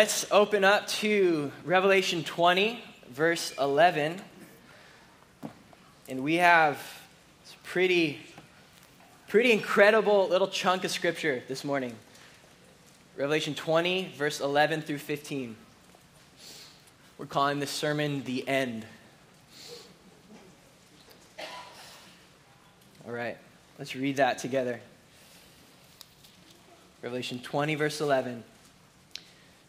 let's open up to Revelation 20, verse 11. And we have this pretty, pretty incredible little chunk of scripture this morning. Revelation 20, verse 11 through 15. We're calling this sermon the end. All right, let's read that together. Revelation 20, verse 11.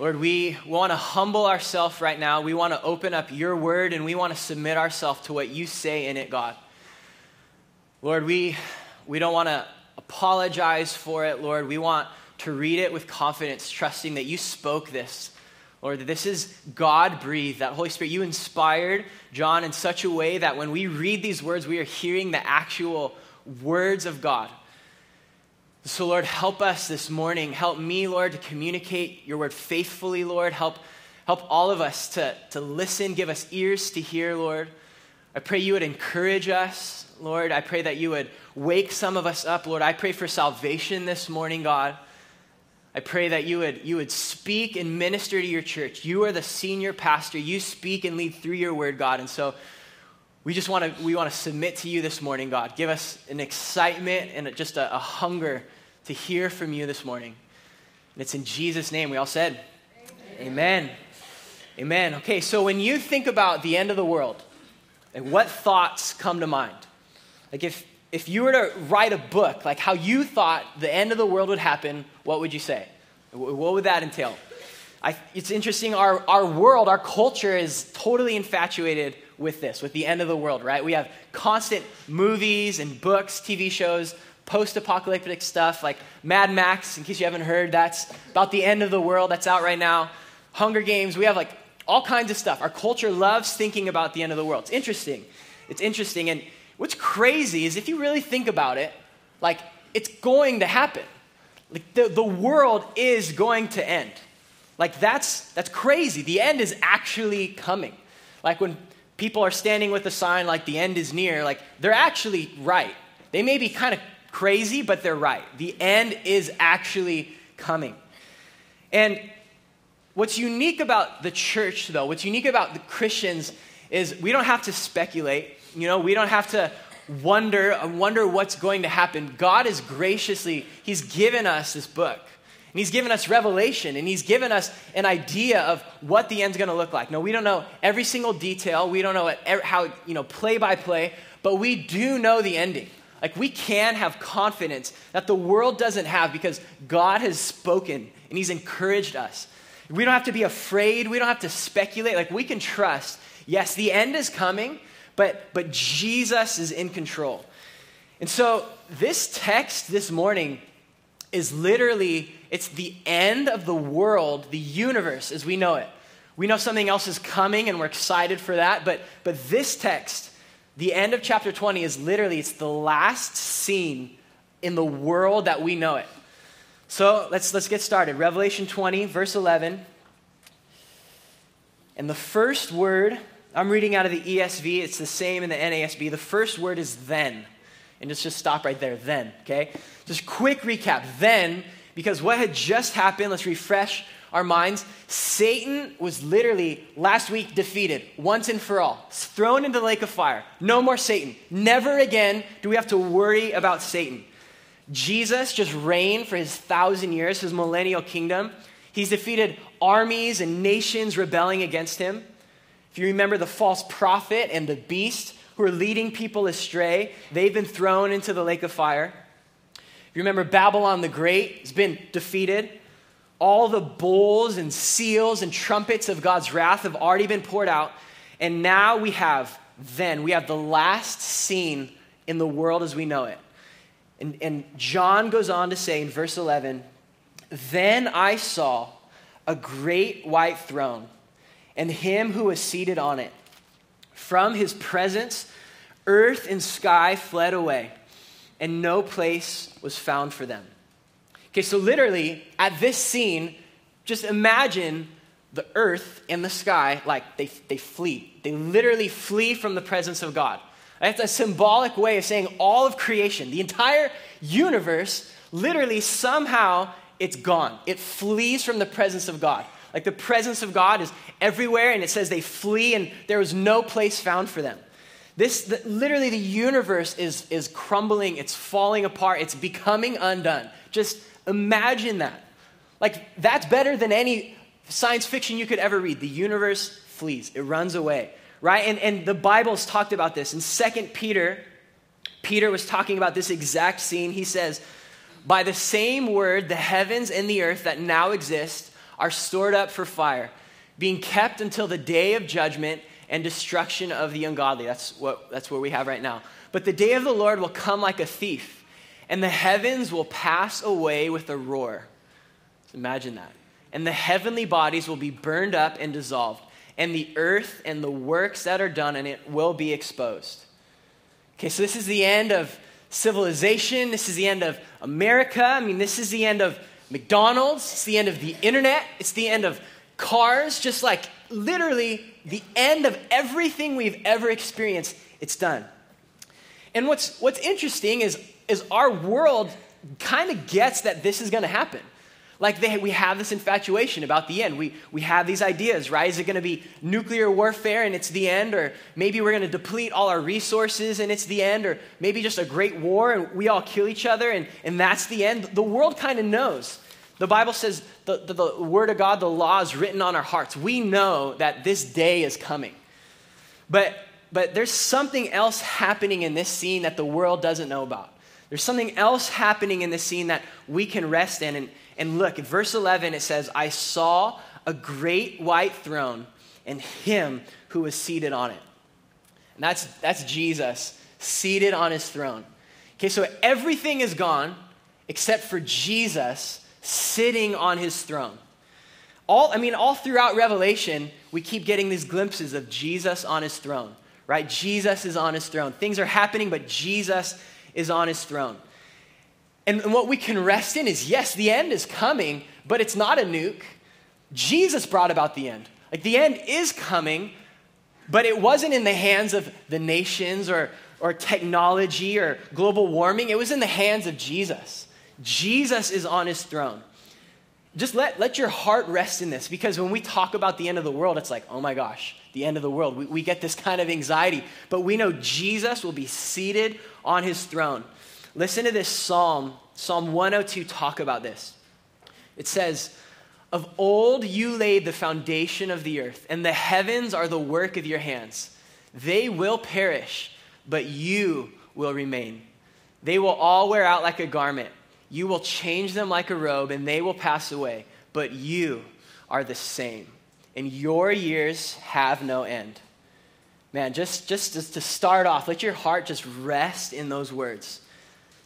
Lord, we want to humble ourselves right now. We want to open up your word and we want to submit ourselves to what you say in it, God. Lord, we, we don't want to apologize for it, Lord. We want to read it with confidence, trusting that you spoke this. Lord, that this is God breathed, that Holy Spirit, you inspired John in such a way that when we read these words, we are hearing the actual words of God. So, Lord, help us this morning. Help me, Lord, to communicate your word faithfully, Lord. Help, help all of us to, to listen, give us ears to hear, Lord. I pray you would encourage us, Lord. I pray that you would wake some of us up, Lord. I pray for salvation this morning, God. I pray that you would, you would speak and minister to your church. You are the senior pastor. You speak and lead through your word, God. And so we just want to we want to submit to you this morning, God. Give us an excitement and just a, a hunger to hear from you this morning. And it's in Jesus' name. We all said, Amen. Amen. Amen. Okay, so when you think about the end of the world, like what thoughts come to mind? Like if if you were to write a book, like how you thought the end of the world would happen, what would you say? What would that entail? I, it's interesting, our, our world, our culture is totally infatuated with this, with the end of the world, right? We have constant movies and books, TV shows post apocalyptic stuff like Mad Max, in case you haven't heard, that's about the end of the world, that's out right now. Hunger Games, we have like all kinds of stuff. Our culture loves thinking about the end of the world. It's interesting. It's interesting. And what's crazy is if you really think about it, like it's going to happen. Like the, the world is going to end. Like that's that's crazy. The end is actually coming. Like when people are standing with a sign like the end is near, like they're actually right. They may be kind of crazy, but they're right. The end is actually coming. And what's unique about the church, though, what's unique about the Christians is we don't have to speculate. You know, we don't have to wonder wonder what's going to happen. God is graciously, He's given us this book. And he's given us revelation and he's given us an idea of what the end's going to look like. No, we don't know every single detail. We don't know er, how, you know, play by play, but we do know the ending. Like we can have confidence that the world doesn't have because God has spoken and He's encouraged us. We don't have to be afraid. We don't have to speculate. Like we can trust. Yes, the end is coming, but, but Jesus is in control. And so this text this morning is literally, it's the end of the world, the universe as we know it. We know something else is coming and we're excited for that, but, but this text the end of chapter 20 is literally it's the last scene in the world that we know it. So let's let's get started. Revelation 20 verse 11. And the first word, I'm reading out of the ESV, it's the same in the NASB. The first word is then. And just just stop right there, then, okay? Just quick recap. Then because what had just happened, let's refresh our minds, Satan was literally last week defeated once and for all, thrown into the lake of fire. No more Satan. Never again do we have to worry about Satan. Jesus just reigned for his thousand years, his millennial kingdom. He's defeated armies and nations rebelling against him. If you remember the false prophet and the beast who are leading people astray, they've been thrown into the lake of fire. If you remember Babylon the Great has been defeated. All the bowls and seals and trumpets of God's wrath have already been poured out. And now we have, then, we have the last scene in the world as we know it. And, and John goes on to say in verse 11, Then I saw a great white throne and him who was seated on it. From his presence, earth and sky fled away, and no place was found for them. Okay, so literally, at this scene, just imagine the earth and the sky like they, they flee. They literally flee from the presence of God. That's a symbolic way of saying all of creation, the entire universe, literally somehow it's gone. It flees from the presence of God. Like the presence of God is everywhere, and it says they flee, and there was no place found for them. This, the, literally, the universe is, is crumbling, it's falling apart, it's becoming undone. Just imagine that. Like, that's better than any science fiction you could ever read. The universe flees, it runs away, right? And, and the Bible's talked about this. In Second Peter, Peter was talking about this exact scene. He says, By the same word, the heavens and the earth that now exist are stored up for fire, being kept until the day of judgment and destruction of the ungodly. That's what, that's what we have right now. But the day of the Lord will come like a thief, and the heavens will pass away with a roar. Imagine that. And the heavenly bodies will be burned up and dissolved, and the earth and the works that are done in it will be exposed. Okay, so this is the end of civilization. This is the end of America. I mean, this is the end of McDonald's, it's the end of the internet, it's the end of cars, just like literally the end of everything we've ever experienced. It's done. And what's, what's interesting is, is our world kind of gets that this is going to happen. Like they, we have this infatuation about the end. We, we have these ideas, right? Is it going to be nuclear warfare and it's the end? Or maybe we're going to deplete all our resources and it's the end? Or maybe just a great war and we all kill each other and, and that's the end? The world kind of knows. The Bible says the, the, the Word of God, the law is written on our hearts. We know that this day is coming. But, but there's something else happening in this scene that the world doesn't know about. There's something else happening in the scene that we can rest in. And, and look, in verse 11, it says, I saw a great white throne and him who was seated on it. And that's, that's Jesus seated on his throne. Okay, so everything is gone except for Jesus sitting on his throne. All, I mean, all throughout Revelation, we keep getting these glimpses of Jesus on his throne, right? Jesus is on his throne. Things are happening, but Jesus is on his throne. And, what we can rest in is yes, the end is coming, but it's not a nuke. Jesus brought about the end. Like the end is coming, but it wasn't in the hands of the nations or, or technology or global warming. It was in the hands of Jesus. Jesus is on his throne. Just let, let your heart rest in this because when we talk about the end of the world, it's like, oh my gosh, the end of the world. We, we get this kind of anxiety. But we know Jesus will be seated on his throne. Listen to this psalm, Psalm 102, talk about this. It says, Of old you laid the foundation of the earth, and the heavens are the work of your hands. They will perish, but you will remain. They will all wear out like a garment you will change them like a robe, and they will pass away. But you are the same, and your years have no end. Man, just, just to start off, let your heart just rest in those words.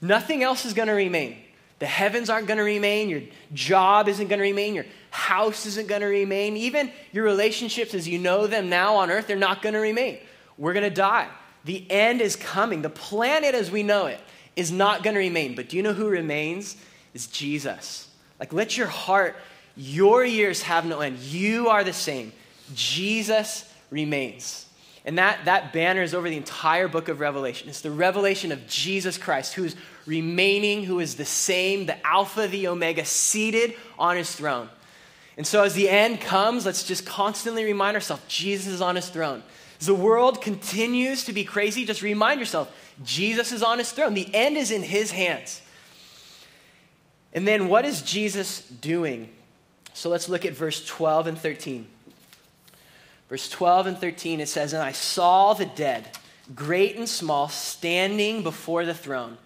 Nothing else is going to remain. The heavens aren't going to remain. Your job isn't going to remain. Your house isn't going to remain. Even your relationships as you know them now on earth, they're not going to remain. We're going to die. The end is coming. The planet as we know it is not going to remain. But do you know who remains? Is Jesus. Like, let your heart, your years have no end. You are the same. Jesus remains. And that, that banner is over the entire book of Revelation. It's the revelation of Jesus Christ, who is remaining, who is the same, the Alpha, the Omega, seated on his throne. And so, as the end comes, let's just constantly remind ourselves Jesus is on his throne. As the world continues to be crazy, just remind yourself Jesus is on his throne. The end is in his hands. And then what is Jesus doing? So let's look at verse 12 and 13. Verse 12 and 13, it says, And I saw the dead, great and small, standing before the throne.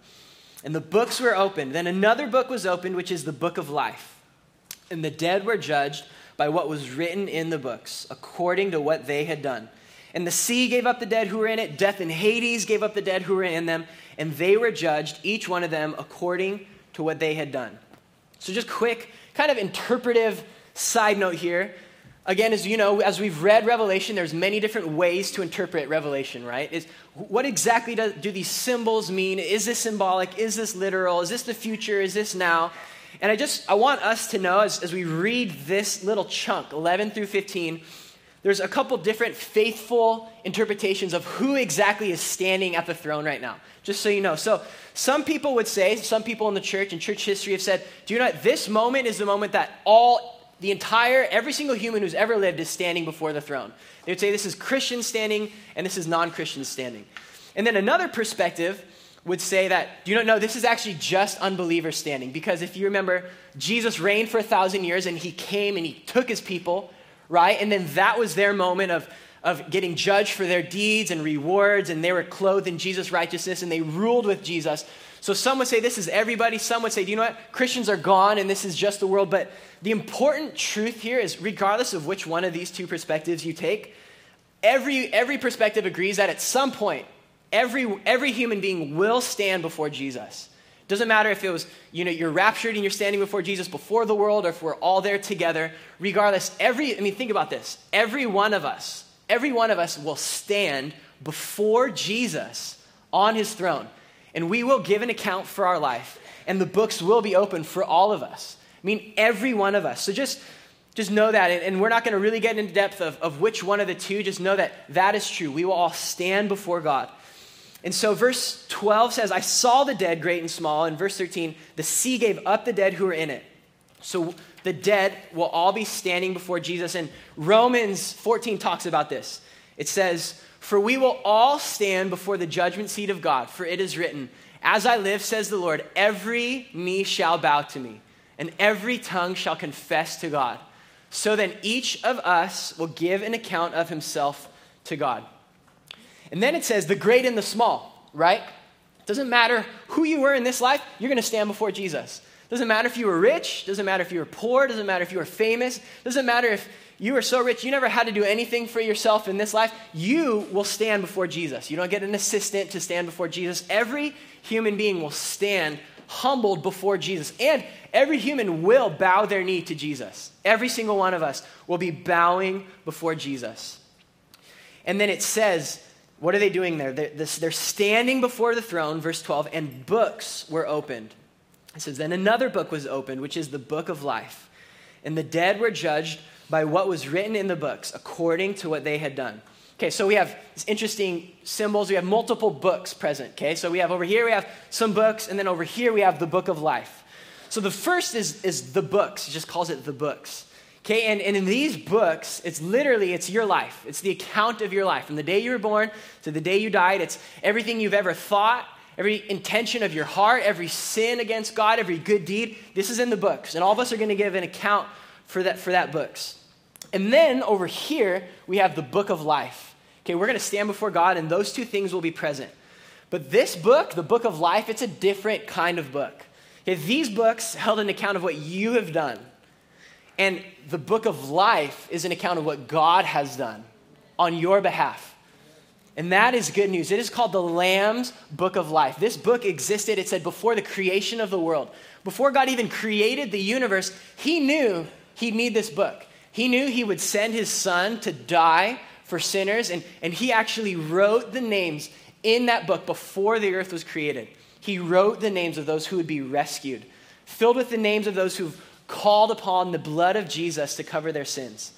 And the books were opened. Then another book was opened, which is the book of life. And the dead were judged by what was written in the books, according to what they had done. And the sea gave up the dead who were in it, death and Hades gave up the dead who were in them, and they were judged, each one of them, according to what they had done. So, just quick, kind of interpretive side note here. Again, as you know, as we've read Revelation, there's many different ways to interpret Revelation, right? Is what exactly do, do these symbols mean? Is this symbolic? Is this literal? Is this the future? Is this now? And I just I want us to know as, as we read this little chunk, 11 through 15, there's a couple different faithful interpretations of who exactly is standing at the throne right now, just so you know. So, some people would say, some people in the church and church history have said, do you know what? This moment is the moment that all the entire, every single human who's ever lived is standing before the throne. They would say this is Christian standing and this is non Christian standing. And then another perspective would say that, do you not know, this is actually just unbelievers standing. Because if you remember, Jesus reigned for a thousand years and he came and he took his people, right? And then that was their moment of, of getting judged for their deeds and rewards, and they were clothed in Jesus' righteousness and they ruled with Jesus. So some would say this is everybody. Some would say, do you know what? Christians are gone and this is just the world. But the important truth here is regardless of which one of these two perspectives you take, every, every perspective agrees that at some point, every, every human being will stand before Jesus. Doesn't matter if it was, you know, you're raptured and you're standing before Jesus before the world or if we're all there together. Regardless, every, I mean, think about this. Every one of us, every one of us will stand before Jesus on his throne and we will give an account for our life, and the books will be open for all of us. I mean, every one of us. So just, just know that, and we're not going to really get into depth of, of which one of the two. Just know that that is true. We will all stand before God. And so, verse 12 says, I saw the dead, great and small. And verse 13, the sea gave up the dead who were in it. So, the dead will all be standing before Jesus. And Romans 14 talks about this. It says, for we will all stand before the judgment seat of God, for it is written, As I live, says the Lord, every knee shall bow to me, and every tongue shall confess to God. So then each of us will give an account of himself to God. And then it says, the great and the small, right? Doesn't matter who you were in this life, you're going to stand before Jesus. Doesn't matter if you were rich, doesn't matter if you were poor, doesn't matter if you were famous, doesn't matter if you are so rich, you never had to do anything for yourself in this life. You will stand before Jesus. You don't get an assistant to stand before Jesus. Every human being will stand humbled before Jesus. And every human will bow their knee to Jesus. Every single one of us will be bowing before Jesus. And then it says, what are they doing there? They're, they're standing before the throne, verse 12, and books were opened. It says, Then another book was opened, which is the book of life. And the dead were judged by what was written in the books according to what they had done. Okay, so we have interesting symbols. We have multiple books present. Okay, so we have over here, we have some books, and then over here, we have the book of life. So the first is, is the books. It just calls it the books. Okay, and, and in these books, it's literally, it's your life. It's the account of your life. From the day you were born to the day you died, it's everything you've ever thought, every intention of your heart, every sin against God, every good deed. This is in the books. And all of us are going to give an account for that, for that books. And then over here, we have the book of life. Okay, we're going to stand before God, and those two things will be present. But this book, the book of life, it's a different kind of book. Okay, these books held an account of what you have done. And the book of life is an account of what God has done on your behalf. And that is good news. It is called the Lamb's Book of Life. This book existed, it said, before the creation of the world. Before God even created the universe, He knew He'd need this book. He knew he would send his son to die for sinners, and, and he actually wrote the names in that book before the earth was created. He wrote the names of those who would be rescued, filled with the names of those who've called upon the blood of Jesus to cover their sins.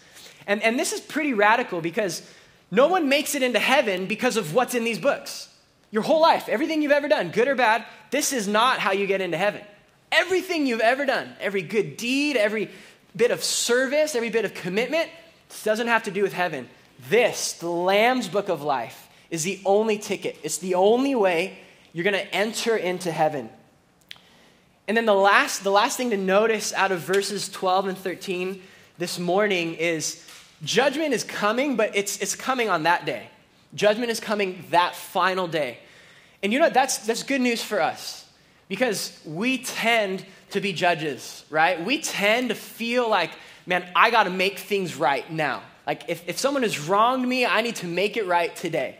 And, and this is pretty radical because no one makes it into heaven because of what's in these books. Your whole life, everything you've ever done, good or bad, this is not how you get into heaven. Everything you've ever done, every good deed, every bit of service, every bit of commitment, doesn't have to do with heaven. This, the Lamb's book of life, is the only ticket. It's the only way you're going to enter into heaven. And then the last, the last thing to notice out of verses 12 and 13 this morning is Judgment is coming, but it's, it's coming on that day. Judgment is coming that final day. And you know, that's, that's good news for us because we tend to be judges, right? We tend to feel like, man, I got to make things right now. Like, if, if someone has wronged me, I need to make it right today.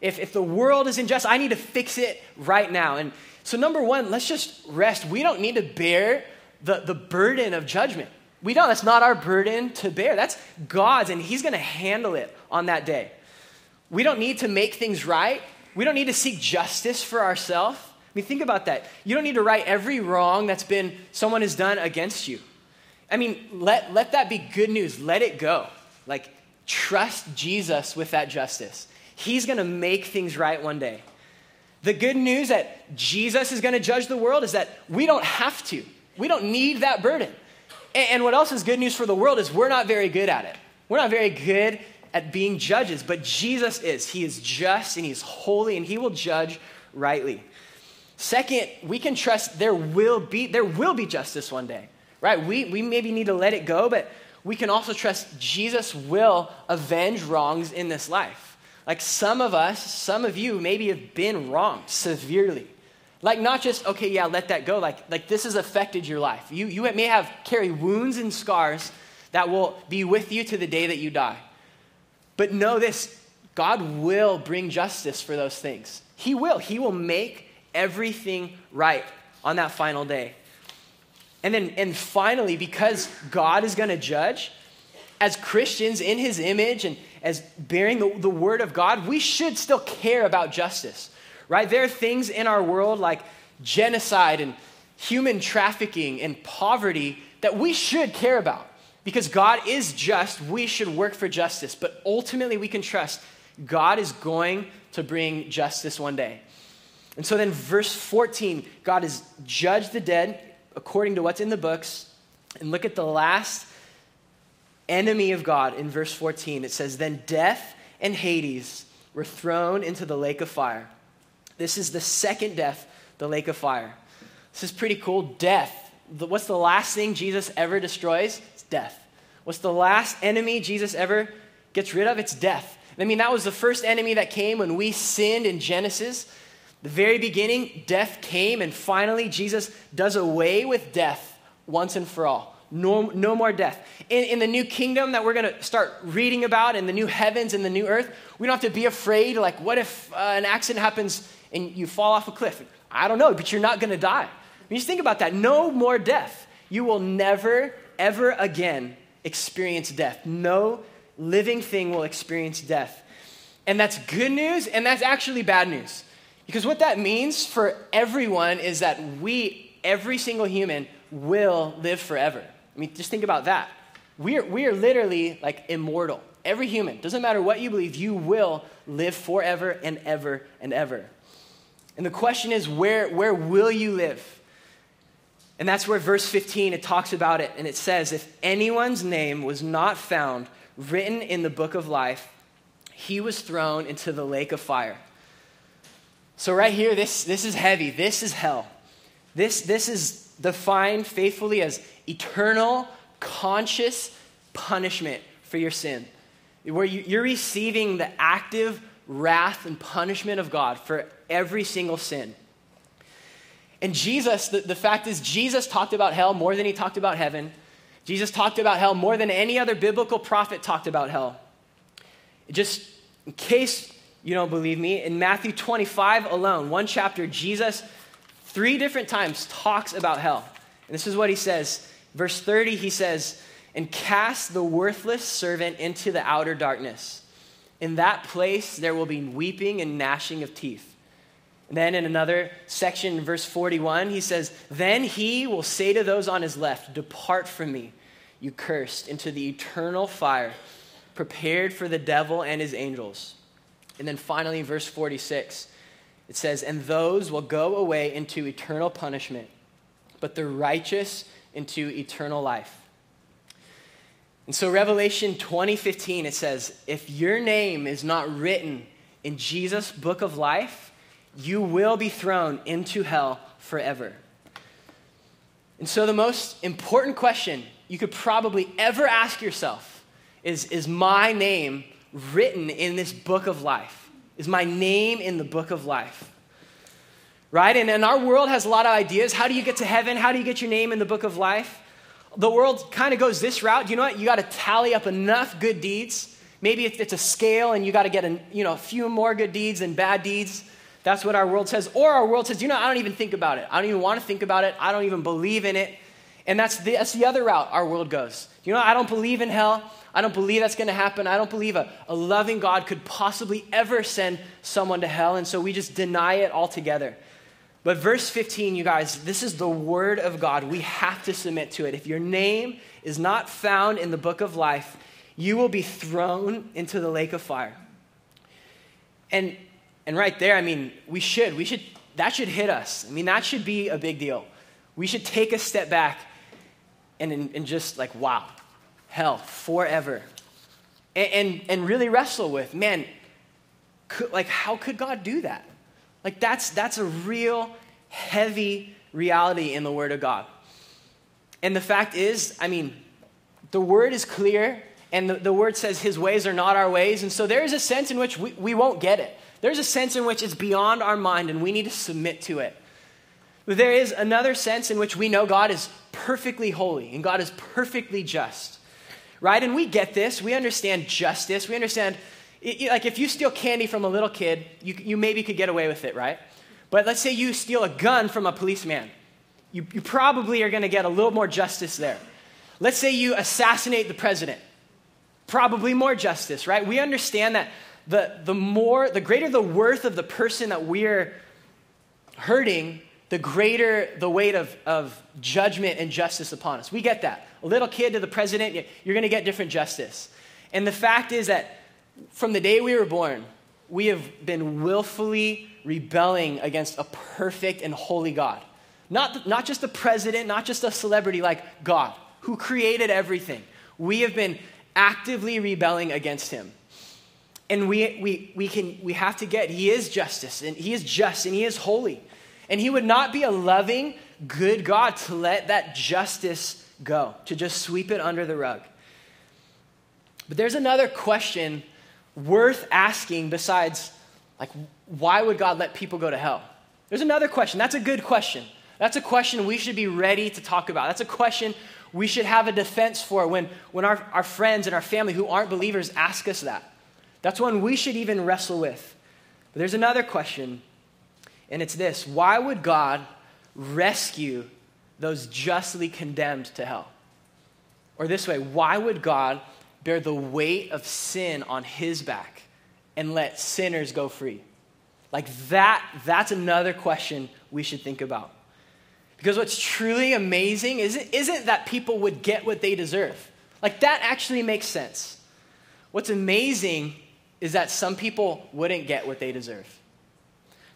If, if the world is unjust, I need to fix it right now. And so, number one, let's just rest. We don't need to bear the, the burden of judgment. We don't. That's not our burden to bear. That's God's, and He's going to handle it on that day. We don't need to make things right. We don't need to seek justice for ourselves. I mean, think about that. You don't need to right every wrong that's been someone has done against you. I mean, let, let that be good news. Let it go. Like, trust Jesus with that justice. He's going to make things right one day. The good news that Jesus is going to judge the world is that we don't have to. We don't need that burden. And, what else is good news for the world is we're not very good at it. We're not very good at being judges, but Jesus is. He is just and he's holy and he will judge rightly. Second, we can trust there will be there will be justice one day. Right? We we maybe need to let it go, but we can also trust Jesus will avenge wrongs in this life. Like some of us, some of you maybe have been wronged severely. Like not just, okay, yeah, let that go. Like, like this has affected your life. You, you may have carry wounds and scars that will be with you to the day that you die. But know this God will bring justice for those things. He will. He will make everything right on that final day. And then, and finally, because God is going to judge, as Christians in his image and as bearing the, the word of God, we should still care about justice, right? There are things in our world like genocide and human trafficking and poverty that we should care about. Because God is just, we should work for justice. But ultimately, we can trust God is going to bring justice one day. And so then, verse 14, God has judged the dead according to what's in the books. And look at the last enemy of God in verse 14. It says, Then death and Hades were thrown into the lake of fire. This is the second death, the lake of fire. This is pretty cool. Death. What's the last thing Jesus ever destroys? It's death. What's the last enemy Jesus ever gets rid of? It's death. I mean, that was the first enemy that came when we sinned in Genesis. The very beginning, death came, and finally, Jesus does away with death once and for all. No, no more death. In, in the new kingdom that we're going to start reading about, in the new heavens and the new earth, we don't have to be afraid. Like, what if uh, an accident happens and you fall off a cliff? I don't know, but you're not going to die. I mean, just think about that. No more death. You will never, ever again experience death. No living thing will experience death. And that's good news, and that's actually bad news. Because what that means for everyone is that we, every single human, will live forever. I mean, just think about that. We are, we are literally like immortal. Every human, doesn't matter what you believe, you will live forever and ever and ever. And the question is, where, where will you live? And that's where verse 15 it talks about it and it says if anyone's name was not found written in the book of life he was thrown into the lake of fire. So, right here, this, this is heavy. This is hell. This, this is defined faithfully as eternal, conscious punishment for your sin, where you, you're receiving the active wrath and punishment of God for every single sin. And Jesus, the, the fact is, Jesus talked about hell more than he talked about heaven. Jesus talked about hell more than any other biblical prophet talked about hell. Just in case you don't believe me, in Matthew 25 alone, one chapter, Jesus three different times talks about hell. And this is what he says. Verse 30, he says, And cast the worthless servant into the outer darkness. In that place there will be weeping and gnashing of teeth. And then in another section, verse 41, he says, Then he will say to those on his left, Depart from me, you cursed, into the eternal fire prepared for the devil and his angels. And then finally, verse 46, it says, And those will go away into eternal punishment, but the righteous into eternal life. And so, Revelation 20:15, it says, If your name is not written in Jesus' book of life, you will be thrown into hell forever. And so, the most important question you could probably ever ask yourself is, is my name written in this book of life? Is my name in the book of life? Right? And, and our world has a lot of ideas. How do you get to heaven? How do you get your name in the book of life? The world kind of goes this route. You know what? You got to tally up enough good deeds. Maybe it's a scale and you got to get a, you know, a few more good deeds than bad deeds. That's what our world says. Or our world says, you know, I don't even think about it. I don't even want to think about it. I don't even believe in it. And that's the, that's the other route our world goes. You know, I don't believe in hell. I don't believe that's going to happen. I don't believe a, a loving God could possibly ever send someone to hell. And so we just deny it altogether. But verse 15, you guys, this is the word of God. We have to submit to it. If your name is not found in the book of life, you will be thrown into the lake of fire. And, and right there, I mean, we should. We should, that should hit us. I mean, that should be a big deal. We should take a step back and, and just like, wow, hell, forever. And, and, and really wrestle with, man, could, like, how could God do that? Like, that's, that's a real heavy reality in the Word of God. And the fact is, I mean, the Word is clear, and the, the Word says His ways are not our ways. And so there is a sense in which we, we won't get it. There's a sense in which it's beyond our mind, and we need to submit to it. But there is another sense in which we know God is perfectly holy and God is perfectly just. Right? And we get this. We understand justice. We understand, like, if you steal candy from a little kid, you, you maybe could get away with it, right? But let's say you steal a gun from a policeman. You, you probably are going to get a little more justice there. Let's say you assassinate the president. Probably more justice, right? We understand that the, the more, the greater the worth of the person that we're hurting, the greater the weight of, of judgment and justice upon us. We get that. A little kid to the president, you're going to get different justice. And the fact is that from the day we were born, we have been willfully rebelling against a perfect and holy God. Not, not just a president, not just a celebrity, like God, who created everything. We have been actively rebelling against him. And we, we, we, can, we have to get, he is justice, and he is just, and he is holy. And he would not be a loving, good God to let that justice go, to just sweep it under the rug. But there's another question worth asking besides, like, why would God let people go to hell? There's another question. That's a good question. That's a question we should be ready to talk about. That's a question we should have a defense for when, when our, our friends and our family who aren't believers ask us that. That's one we should even wrestle with. But there's another question and it's this why would God rescue those justly condemned to hell? Or this way, why would God bear the weight of sin on his back and let sinners go free? Like that, that's another question we should think about. Because what's truly amazing isn't, isn't that people would get what they deserve. Like that actually makes sense. What's amazing is that some people wouldn't get what they deserve.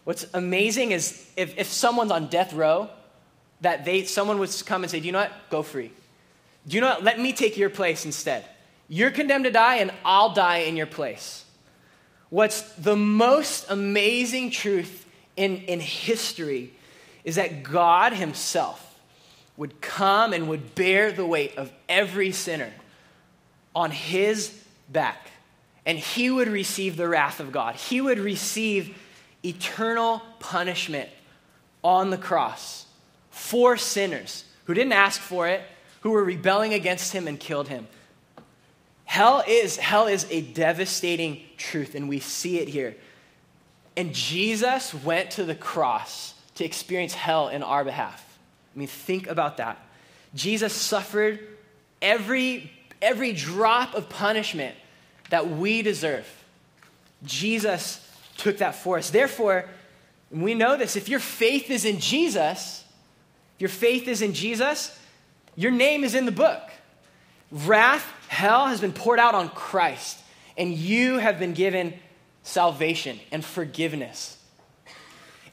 What's amazing is if, if someone's on death row, that they, someone would come and say, Do you know what? Go free. Do you know what? Let me take your place instead. You're condemned to die, and I'll die in your place. What's the most amazing truth in, in history is that God Himself would come and would bear the weight of every sinner on His back. And He would receive the wrath of God. He would receive eternal punishment on the cross for sinners who didn't ask for it, who were rebelling against him and killed him. Hell is, hell is a devastating truth, and we see it here. And Jesus went to the cross to experience hell in our behalf. I mean, think about that. Jesus suffered every, every drop of punishment that we deserve. Jesus took that for us. Therefore, we know this if your faith is in Jesus, your faith is in Jesus, your name is in the book. Wrath, hell has been poured out on Christ, and you have been given salvation and forgiveness.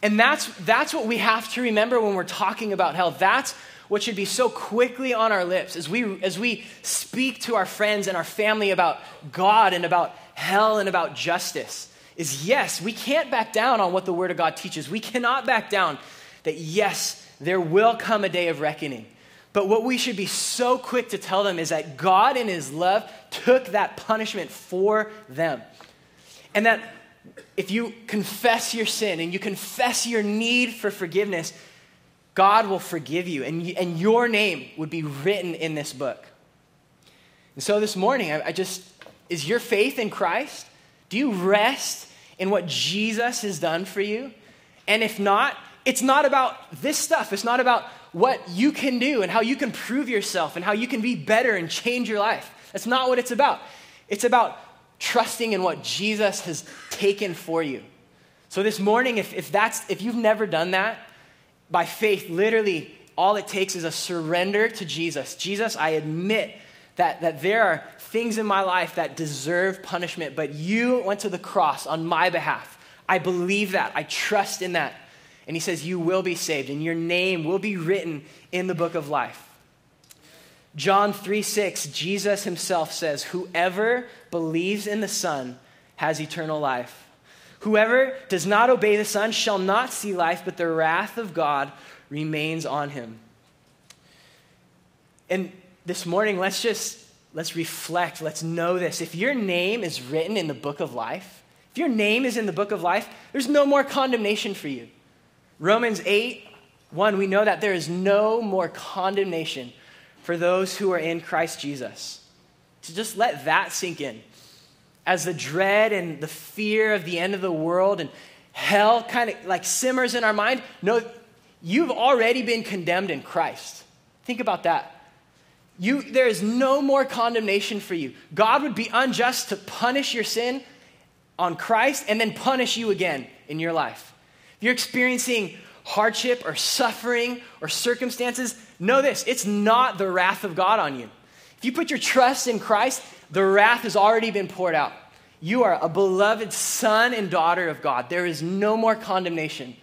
And that's, that's what we have to remember when we're talking about hell. That's what should be so quickly on our lips as we, as we speak to our friends and our family about God and about hell and about justice is yes, we can't back down on what the Word of God teaches. We cannot back down that yes, there will come a day of reckoning. But what we should be so quick to tell them is that God, in His love, took that punishment for them. And that if you confess your sin and you confess your need for forgiveness, God will forgive you, and, and your name would be written in this book. And so this morning, I, I just, is your faith in Christ? Do you rest in what Jesus has done for you? And if not, it's not about this stuff. It's not about what you can do and how you can prove yourself and how you can be better and change your life. That's not what it's about. It's about trusting in what Jesus has taken for you. So this morning, if, if that's if you've never done that, by faith, literally all it takes is a surrender to Jesus. Jesus, I admit that, that there are things in my life that deserve punishment, but you went to the cross on my behalf. I believe that. I trust in that. And he says, You will be saved, and your name will be written in the book of life. John 3 6, Jesus himself says, Whoever believes in the Son has eternal life. Whoever does not obey the Son shall not see life, but the wrath of God remains on him. And this morning, let's just let's reflect, let's know this. If your name is written in the book of life, if your name is in the book of life, there's no more condemnation for you. Romans 8, 1, we know that there is no more condemnation for those who are in Christ Jesus. To just let that sink in. As the dread and the fear of the end of the world and hell kind of like simmers in our mind, no, you've already been condemned in Christ. Think about that. You, there is no more condemnation for you. God would be unjust to punish your sin on Christ and then punish you again in your life. If you're experiencing hardship or suffering or circumstances, know this it's not the wrath of God on you. If you put your trust in Christ, the wrath has already been poured out. You are a beloved son and daughter of God. There is no more condemnation.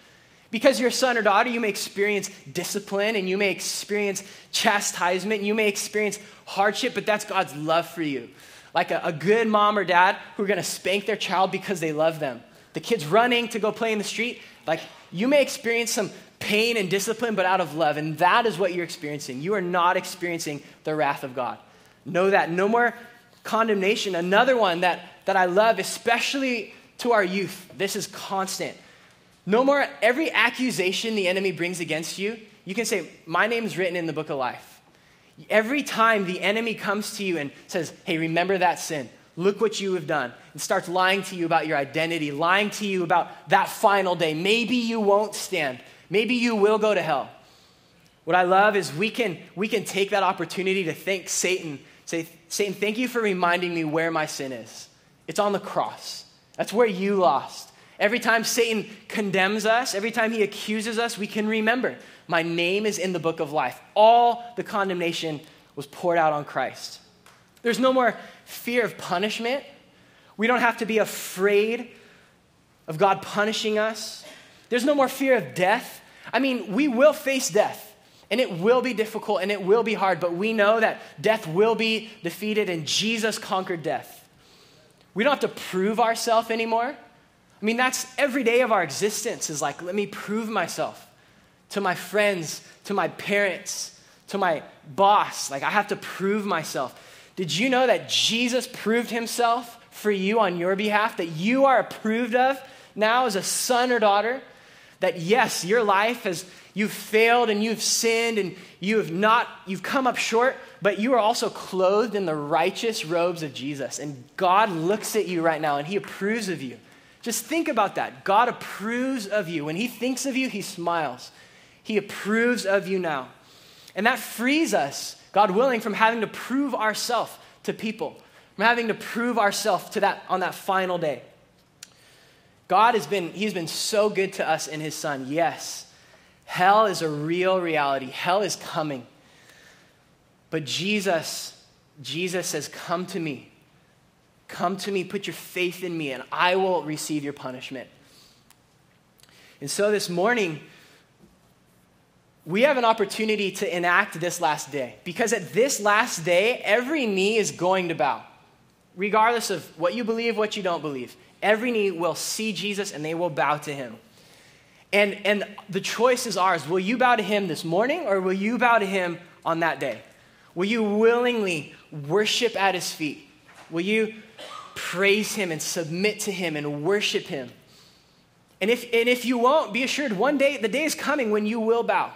Because you're a son or daughter, you may experience discipline and you may experience chastisement, you may experience hardship, but that's God's love for you. Like a, a good mom or dad who are gonna spank their child because they love them. The kid's running to go play in the street, like you may experience some pain and discipline, but out of love. And that is what you're experiencing. You are not experiencing the wrath of God. Know that. No more condemnation. Another one that, that I love, especially to our youth, this is constant. No more, every accusation the enemy brings against you, you can say, My name is written in the book of life. Every time the enemy comes to you and says, Hey, remember that sin. Look what you have done. And starts lying to you about your identity, lying to you about that final day. Maybe you won't stand. Maybe you will go to hell. What I love is we can, we can take that opportunity to thank Satan. Say, Satan, thank you for reminding me where my sin is. It's on the cross. That's where you lost. Every time Satan condemns us, every time he accuses us, we can remember my name is in the book of life. All the condemnation was poured out on Christ. There's no more fear of punishment. We don't have to be afraid of God punishing us. There's no more fear of death. I mean, we will face death. And it will be difficult and it will be hard, but we know that death will be defeated and Jesus conquered death. We don't have to prove ourselves anymore. I mean, that's every day of our existence is like, let me prove myself to my friends, to my parents, to my boss. Like, I have to prove myself. Did you know that Jesus proved himself for you on your behalf? That you are approved of now as a son or daughter? That yes, your life has, you've failed and you've sinned and you have not, you've come up short, but you are also clothed in the righteous robes of Jesus. And God looks at you right now and he approves of you. Just think about that. God approves of you. When he thinks of you, he smiles. He approves of you now. And that frees us God willing, from having to prove ourselves to people, from having to prove ourselves to that on that final day. God has been, He's been so good to us in His Son. Yes, hell is a real reality. Hell is coming. But Jesus, Jesus says, Come to me. Come to me, put your faith in me, and I will receive your punishment. And so this morning, we have an opportunity to enact this last day because at this last day, every knee is going to bow, regardless of what you believe, what you don't believe. Every knee will see Jesus and they will bow to him. And, and the choice is ours. Will you bow to him this morning or will you bow to him on that day? Will you willingly worship at his feet? Will you praise him and submit to him and worship him? And if, and if you won't, be assured one day, the day is coming when you will bow.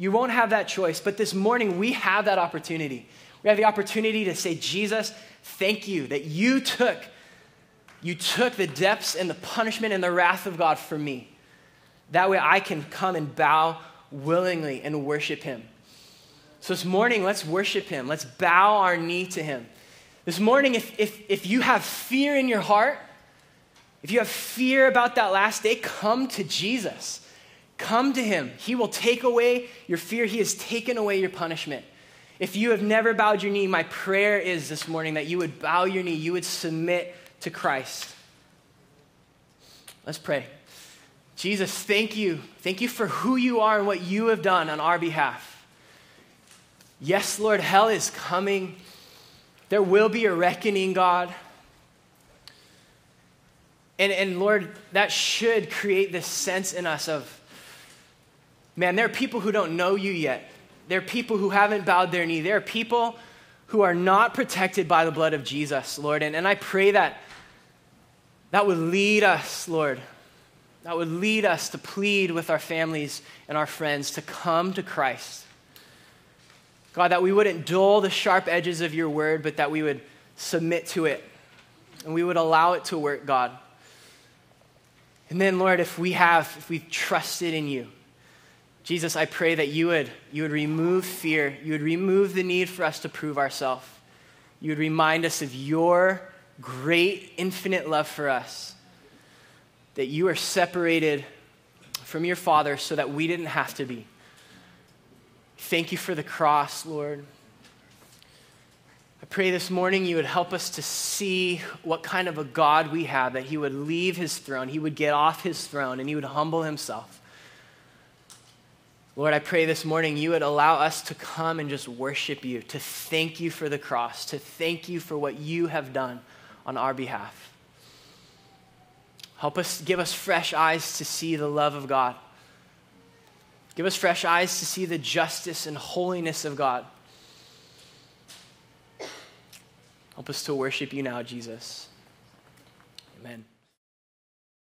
You won't have that choice. But this morning, we have that opportunity. We have the opportunity to say, Jesus, thank you that you took, you took the depths and the punishment and the wrath of God for me. That way I can come and bow willingly and worship him. So this morning, let's worship him. Let's bow our knee to him. This morning, if, if, if you have fear in your heart, if you have fear about that last day, come to Jesus. Come to him. He will take away your fear. He has taken away your punishment. If you have never bowed your knee, my prayer is this morning that you would bow your knee, you would submit to Christ. Let's pray. Jesus, thank you. Thank you for who you are and what you have done on our behalf. Yes, Lord, hell is coming. There will be a reckoning, God. And, and Lord, that should create this sense in us of, man, there are people who don't know you yet. There are people who haven't bowed their knee. There are people who are not protected by the blood of Jesus, Lord. And, and I pray that that would lead us, Lord, that would lead us to plead with our families and our friends to come to Christ. God, that we wouldn't dull the sharp edges of your word, but that we would submit to it and we would allow it to work, God. And then, Lord, if we have, if we've trusted in you, Jesus, I pray that you would, you would remove fear. You would remove the need for us to prove ourselves. You would remind us of your great, infinite love for us. That you are separated from your Father so that we didn't have to be. Thank you for the cross, Lord. I pray this morning you would help us to see what kind of a God we have, that he would leave his throne, he would get off his throne, and he would humble himself. Lord, I pray this morning you would allow us to come and just worship you, to thank you for the cross, to thank you for what you have done on our behalf. Help us, give us fresh eyes to see the love of God. Give us fresh eyes to see the justice and holiness of God. Help us to worship you now, Jesus. Amen.